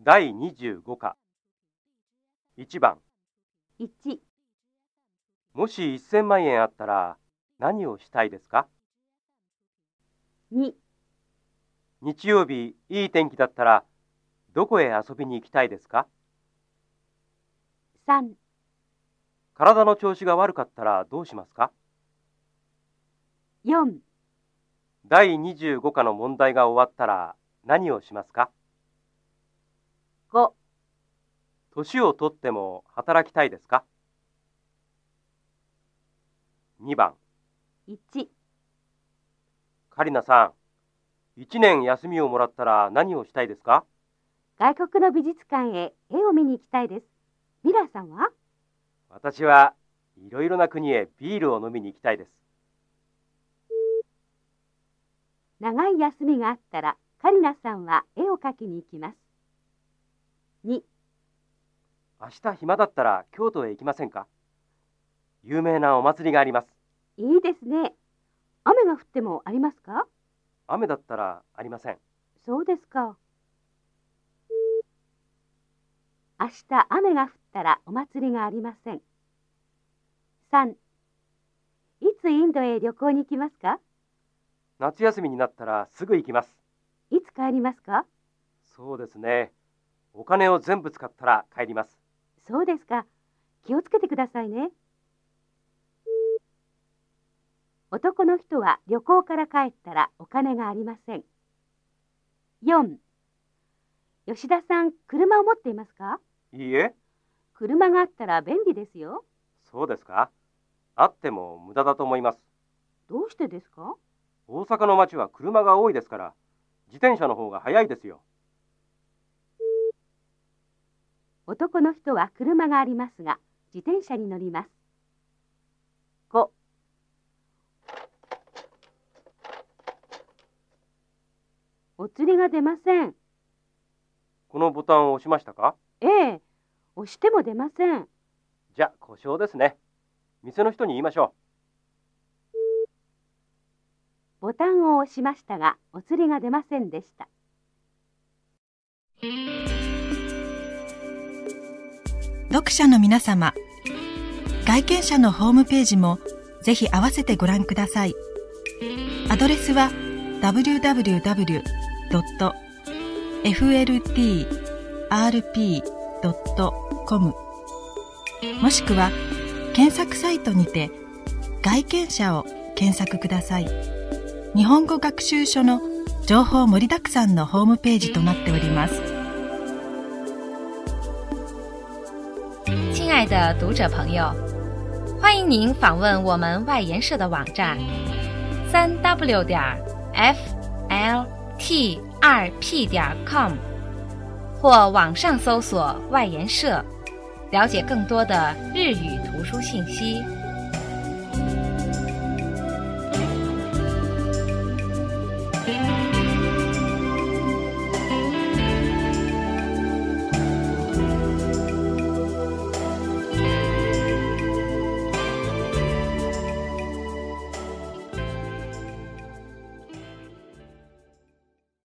第25課。1番。1、もし1000万円あったら何をしたいですか？2、日曜日いい天気だったらどこへ遊びに行きたいですか？3、体の調子が悪かったらどうしますか？4、第25課の問題が終わったら何をしますか？5、年をとっても働きたいですか？2番。1、カリナさん1年休みをもらったら何をしたいですか？外国の美術館へ絵を見に行きたいです。ミラーさんは？私はいろいろな国へビールを飲みに行きたいです。長い休みがあったらカリナさんは絵を描きに行きます。2、明日暇だったら京都へ行きませんか？有名なお祭りがあります。いいですね。雨が降ってもありますか？雨だったらありません。そうですか。明日雨が降ったらお祭りがありません。3、いつインドへ旅行に行きますか？夏休みになったらすぐ行きます。いつ帰りますか？そうですねお金を全部使ったら帰りますそうですか。気をつけてくださいね。男の人は旅行から帰ったらお金がありません。4. 吉田さん、車を持っていますか？いいえ車があったら便利ですよ。そうですかあっても無駄だと思いますどうしてですか？大阪の街は車が多いですから自転車の方が早いですよ男の人は車がありますが、自転車に乗ります。5. お釣りが出ません。このボタンを押しましたか？ええ、押しても出ません。じゃ故障ですね店の人に言いましょボタンを押しましたが、お釣りが出ませんでした。読者の皆様、外見者のホームページもぜひ合わせてご覧ください。アドレスは www.fltrp.com もしくは検索サイトにて外見者を検索ください。日本語学習書の情報盛りだくさんのホームページとなっております。爱的读者朋友，欢迎您访问我们外研社的网站，三 w 点 f l t 二 p 点 com，或网上搜索外研社，了解更多的日语图书信息。